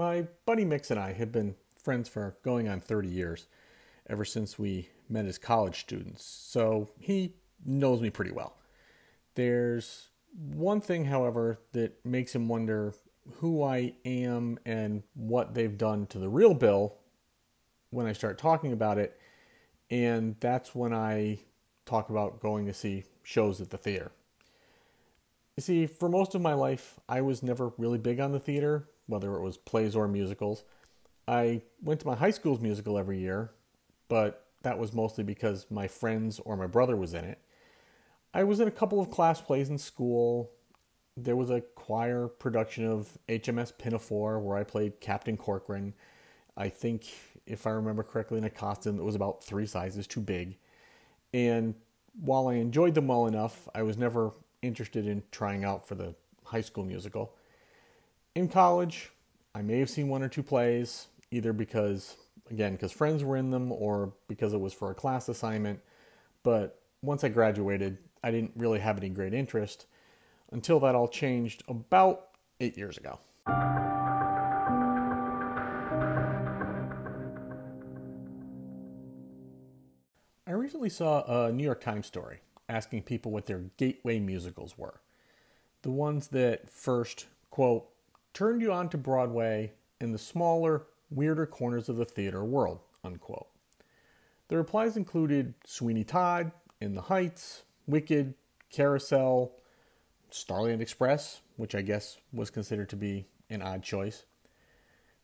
My buddy Mix and I have been friends for going on 30 years, ever since we met as college students, so he knows me pretty well. There's one thing, however, that makes him wonder who I am and what they've done to the real Bill when I start talking about it, and that's when I talk about going to see shows at the theater. You see, for most of my life, I was never really big on the theater, whether it was plays or musicals. I went to my high school's musical every year, but that was mostly because my friends or my brother was in it. I was in a couple of class plays in school. There was a choir production of HMS Pinafore where I played Captain Corcoran. I think, if I remember correctly, in a costume that was about three sizes too big. And while I enjoyed them well enough, I was never interested in trying out for the high school musical. In college, I may have seen one or two plays, either because, again, because friends were in them or because it was for a class assignment. But once I graduated, I didn't really have any great interest until that all changed about eight years ago. I recently saw a New York Times story asking people what their gateway musicals were. The ones that first, quote, turned you on to Broadway and the smaller, weirder corners of the theater world, unquote. The replies included Sweeney Todd, In the Heights, Wicked, Carousel, Starland Express, which I guess was considered to be an odd choice.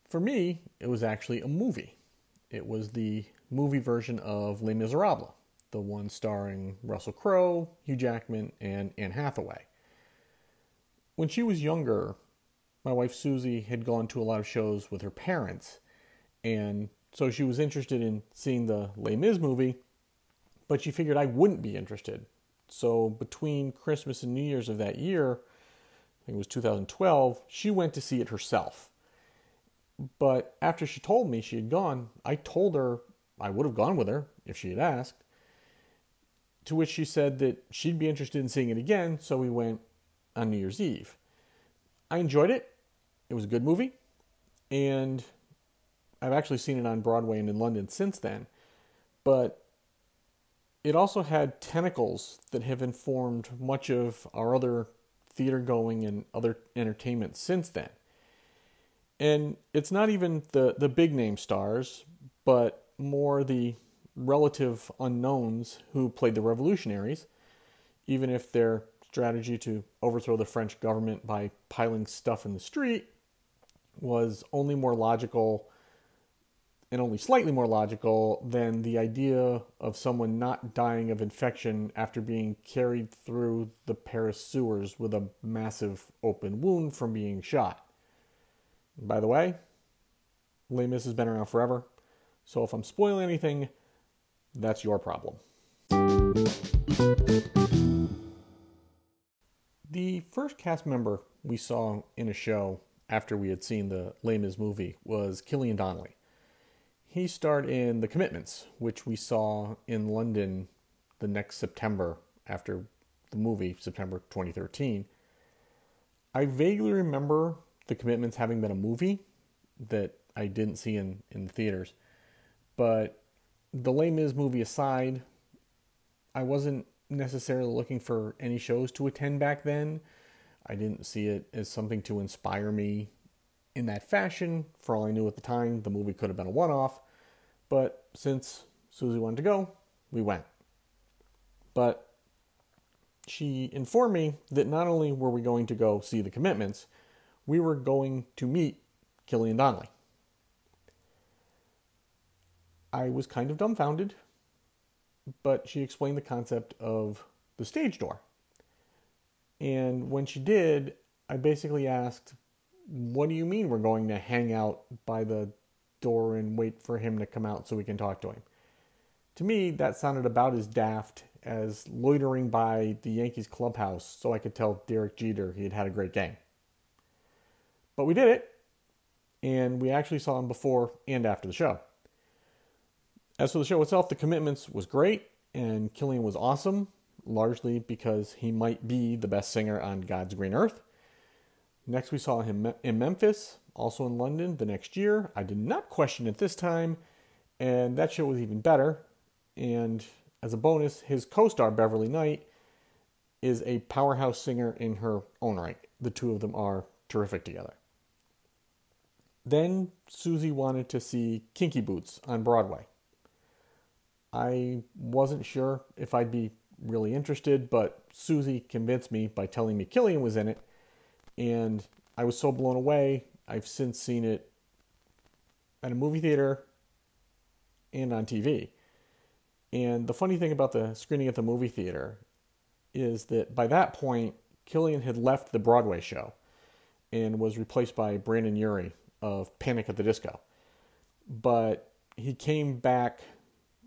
For me, it was actually a movie. It was the movie version of Les Miserables, the one starring Russell Crowe, Hugh Jackman, and Anne Hathaway. When she was younger, my wife Susie had gone to a lot of shows with her parents, and so she was interested in seeing the Les Mis movie, but she figured I wouldn't be interested. So between Christmas and New Year's of that year, I think it was 2012, she went to see it herself. But after she told me she had gone, I told her I would have gone with her if she had asked. To which she said that she'd be interested in seeing it again, so we went on New Year's Eve. I enjoyed it. It was a good movie. And I've actually seen it on Broadway and in London since then. But it also had tentacles that have informed much of our other theater going and other entertainment since then. And it's not even the, the big name stars, but more the relative unknowns who played the revolutionaries, even if their strategy to overthrow the French government by piling stuff in the street was only more logical and only slightly more logical than the idea of someone not dying of infection after being carried through the Paris sewers with a massive open wound from being shot. by the way, Les has been around forever, so if I'm spoiling anything, that's your problem. The first cast member we saw in a show after we had seen the Mis movie was Killian Donnelly. He starred in The Commitments, which we saw in London the next September after the movie, September 2013. I vaguely remember The Commitments having been a movie that I didn't see in, in the theaters, but the Les Mis movie aside, I wasn't necessarily looking for any shows to attend back then. I didn't see it as something to inspire me in that fashion. For all I knew at the time, the movie could have been a one off. But since Susie wanted to go, we went. But she informed me that not only were we going to go see the commitments, we were going to meet Killian Donnelly. I was kind of dumbfounded, but she explained the concept of the stage door. And when she did, I basically asked, What do you mean we're going to hang out by the door and wait for him to come out so we can talk to him? To me, that sounded about as daft as loitering by the Yankees clubhouse so I could tell Derek Jeter he had had a great game. But we did it, and we actually saw him before and after the show. As for the show itself, the commitments was great, and Killian was awesome, largely because he might be the best singer on God's green earth. Next, we saw him in Memphis, also in London the next year. I did not question it this time, and that show was even better. And as a bonus, his co star, Beverly Knight, is a powerhouse singer in her own right. The two of them are terrific together. Then Susie wanted to see Kinky Boots on Broadway. I wasn't sure if I'd be really interested, but Susie convinced me by telling me Killian was in it, and I was so blown away. I've since seen it at a movie theater and on TV. And the funny thing about the screening at the movie theater is that by that point, Killian had left the Broadway show and was replaced by Brendon Urie of Panic at the Disco. But he came back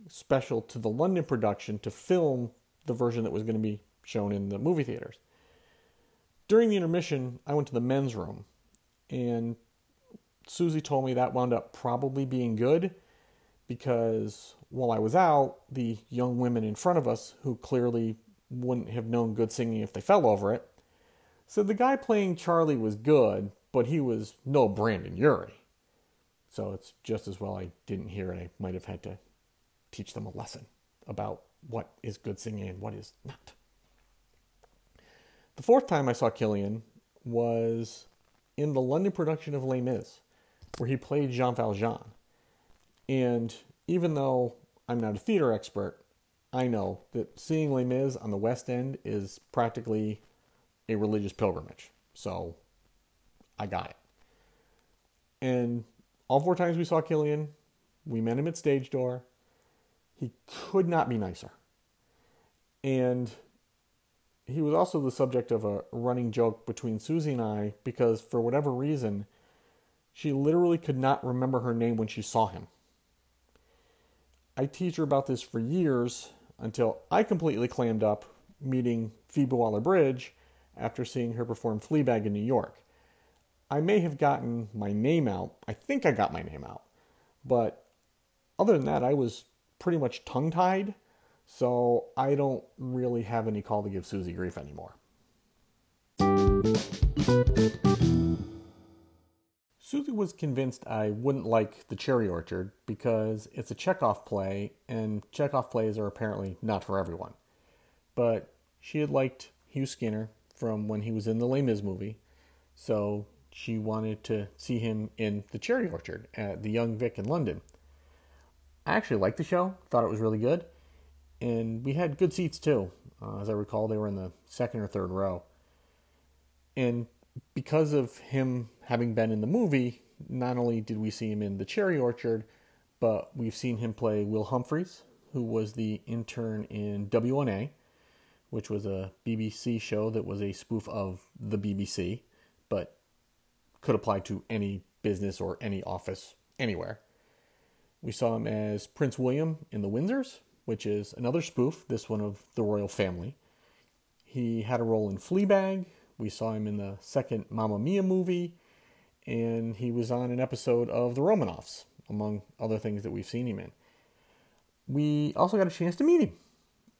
special to the London production to film the version that was going to be shown in the movie theaters. During the intermission, I went to the men's room, and Susie told me that wound up probably being good because while I was out, the young women in front of us, who clearly wouldn't have known good singing if they fell over it, said the guy playing Charlie was good, but he was no Brendon Urie. So it's just as well I didn't hear it. I might have had to teach them a lesson about what is good singing and what is not. The fourth time I saw Killian was in the London production of Les Mis, where he played Jean Valjean. And even though I'm not a theater expert, I know that seeing Les Mis on the West End is practically a religious pilgrimage. So I got it. And all four times we saw Killian, we met him at stage door. He could not be nicer. And he was also the subject of a running joke between Susie and I because, for whatever reason, she literally could not remember her name when she saw him. I teach her about this for years until I completely clammed up meeting Phoebe Waller Bridge after seeing her perform Fleabag in New York. I may have gotten my name out. I think I got my name out. But other than that, I was pretty much tongue tied. So I don't really have any call to give Susie grief anymore. Susie was convinced I wouldn't like The Cherry Orchard because it's a Chekhov play, and Chekhov plays are apparently not for everyone. But she had liked Hugh Skinner from when he was in the Les Mis movie, so she wanted to see him in The Cherry Orchard at the Young Vic in London. I actually liked the show, thought it was really good, and we had good seats too. Uh, as I recall, they were in the second or third row. And because of him having been in the movie, not only did we see him in The Cherry Orchard, but we've seen him play Will Humphries, who was the intern in W1A, which was a BBC show that was a spoof of the BBC, but could apply to any business or any office anywhere. We saw him as Prince William in The Windsors, which is another spoof, this one of the royal family. He had a role in Fleabag, we saw him in the second Mamma Mia movie, and he was on an episode of The Romanoffs, among other things that we've seen him in. We also got a chance to meet him.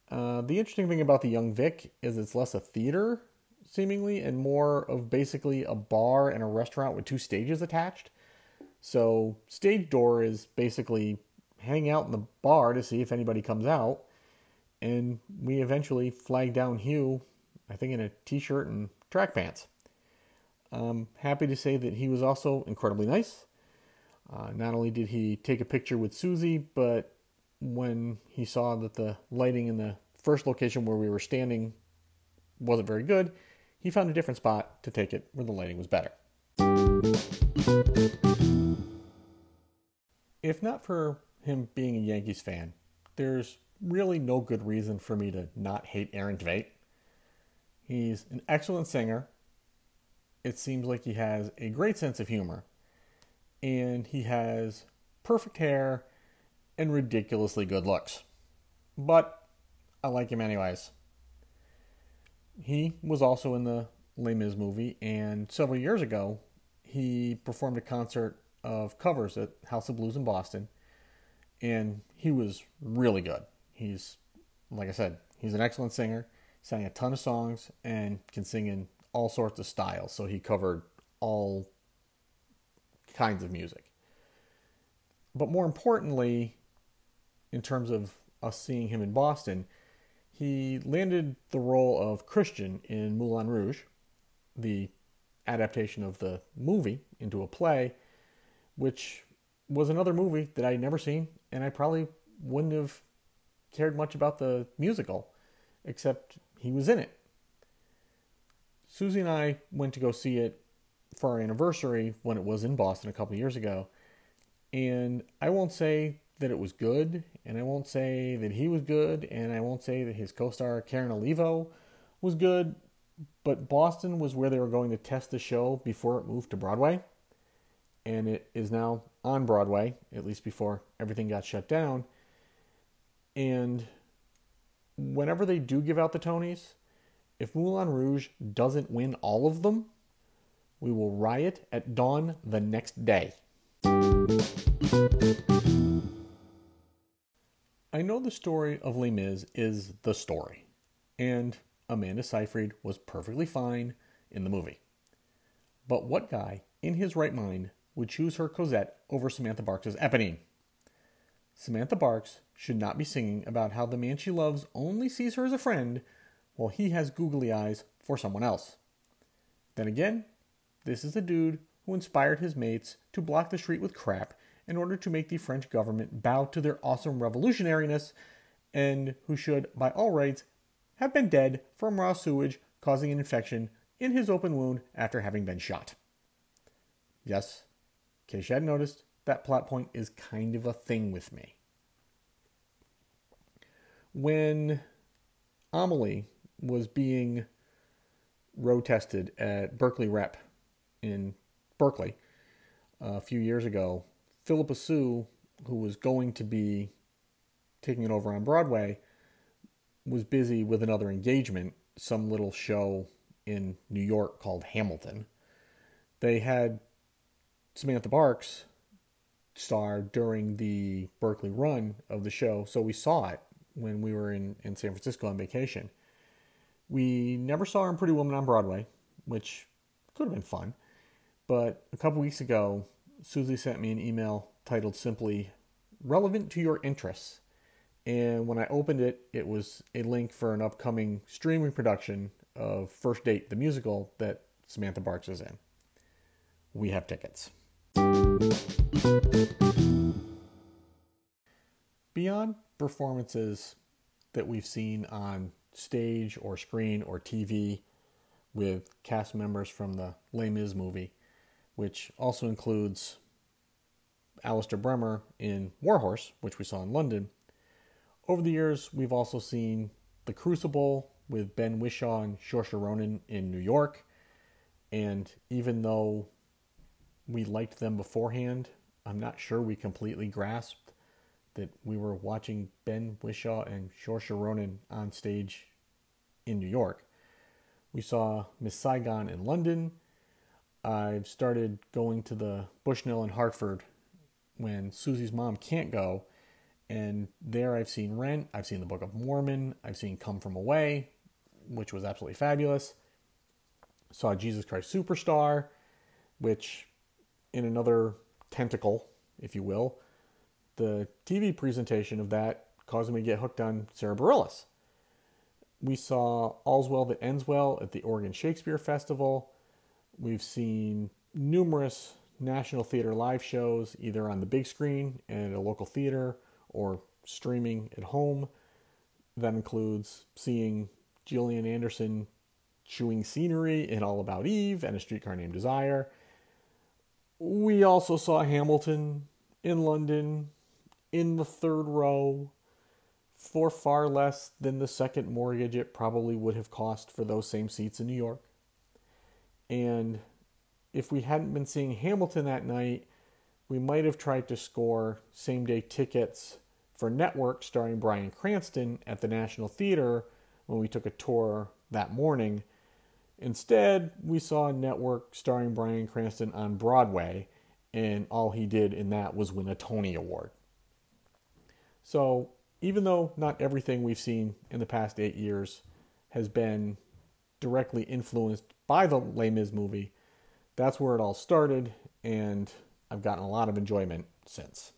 Uh, the interesting thing about the Young Vic is it's less a theater, seemingly, and more of basically a bar and a restaurant with two stages attached. So, stage door is basically hang out in the bar to see if anybody comes out. And we eventually flag down Hugh, I think in a t shirt and track pants. I'm happy to say that he was also incredibly nice. Uh, not only did he take a picture with Susie, but when he saw that the lighting in the first location where we were standing wasn't very good, he found a different spot to take it where the lighting was better. If not for him being a Yankees fan, there's really no good reason for me to not hate Aaron Tveit. He's an excellent singer. It seems like he has a great sense of humor. And he has perfect hair and ridiculously good looks. But I like him anyways. He was also in the Les Mis movie, and several years ago, he performed a concert of covers at House of Blues in Boston, and he was really good. He's, like I said, he's an excellent singer sang a ton of songs and can sing in all sorts of styles. So he covered all kinds of music. But more importantly, in terms of us seeing him in Boston, he landed the role of Christian in Moulin Rouge, the adaptation of the movie into a play, which was another movie that I'd never seen, and I probably wouldn't have cared much about the musical, except he was in it. Susie and I went to go see it for our anniversary when it was in Boston a couple years ago, and I won't say that it was good, and I won't say that he was good, and I won't say that his co star Karen Olivo was good, but Boston was where they were going to test the show before it moved to Broadway, and it is now on Broadway, at least before everything got shut down. And whenever they do give out the Tonys, if Moulin Rouge doesn't win all of them, we will riot at dawn the next day. I know the story of Les Mis is the story, and Amanda Seyfried was perfectly fine in the movie. But what guy, in his right mind, would choose her Cosette over Samantha Barks' Eponine? Samantha Barks should not be singing about how the man she loves only sees her as a friend while he has googly eyes for someone else. Then again, this is the dude who inspired his mates to block the street with crap in order to make the French government bow to their awesome revolutionariness, and who should, by all rights, have been dead from raw sewage causing an infection in his open wound after having been shot. Yes, in case you hadn't noticed, that plot point is kind of a thing with me. When Amelie was being road tested at Berkeley Rep in Berkeley a few years ago, Phillipa Soo, who was going to be taking it over on Broadway, was busy with another engagement, some little show in New York called Hamilton. They had Samantha Barks star during the Berkeley run of the show, so we saw it when we were in, in San Francisco on vacation. We never saw her in Pretty Woman on Broadway, which could have been fun. But a couple weeks ago, Susie sent me an email titled simply Relevant to Your Interests. And when I opened it, it was a link for an upcoming streaming production of First Date, the musical that Samantha Barks is in. We have tickets. Beyond performances that we've seen on stage or screen or TV with cast members from the Les Mis movie, which also includes Alistair Brammer in Warhorse, which we saw in London. Over the years, we've also seen The Crucible with Ben Whishaw and Saoirse Ronan in New York. And even though we liked them beforehand, I'm not sure we completely grasped that we were watching Ben Whishaw and Saoirse Ronan on stage in New York. We saw Miss Saigon in London, I've started going to the Bushnell in Hartford when Susie's mom can't go. And there I've seen Rent, I've seen the Book of Mormon, I've seen Come From Away, which was absolutely fabulous. Saw Jesus Christ Superstar, which in another tentacle, if you will, the TV presentation of that caused me to get hooked on Sara Bareilles. We saw All's Well That Ends Well at the Oregon Shakespeare Festival. We've seen numerous National Theater live shows, either on the big screen at a local theater or streaming at home. That includes seeing Gillian Anderson chewing scenery in All About Eve and A Streetcar Named Desire. We also saw Hamilton in London in the third row for far less than the second mortgage it probably would have cost for those same seats in New York. And if we hadn't been seeing Hamilton that night, we might have tried to score same day tickets for Network starring Bryan Cranston at the National Theater when we took a tour that morning. Instead, we saw a Network starring Bryan Cranston on Broadway, and all he did in that was win a Tony Award. So, even though not everything we've seen in the past eight years has been directly influenced by the Les Mis movie. That's where it all started, and I've gotten a lot of enjoyment since.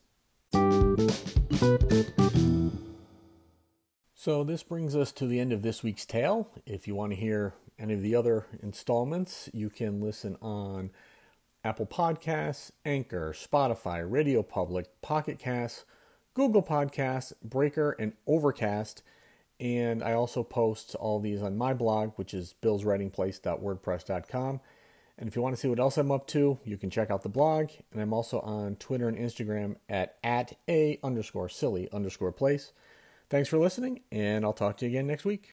So, this brings us to the end of this week's tale. If you want to hear any of the other installments, you can listen on Apple Podcasts, Anchor, Spotify, Radio Public, Pocket Casts, Google Podcasts, Breaker, and Overcast. And I also post all these on my blog, which is billswritingplace.wordpress.com. And if you want to see what else I'm up to, you can check out the blog. And I'm also on Twitter and Instagram at, at a underscore silly underscore place. Thanks for listening, and I'll talk to you again next week.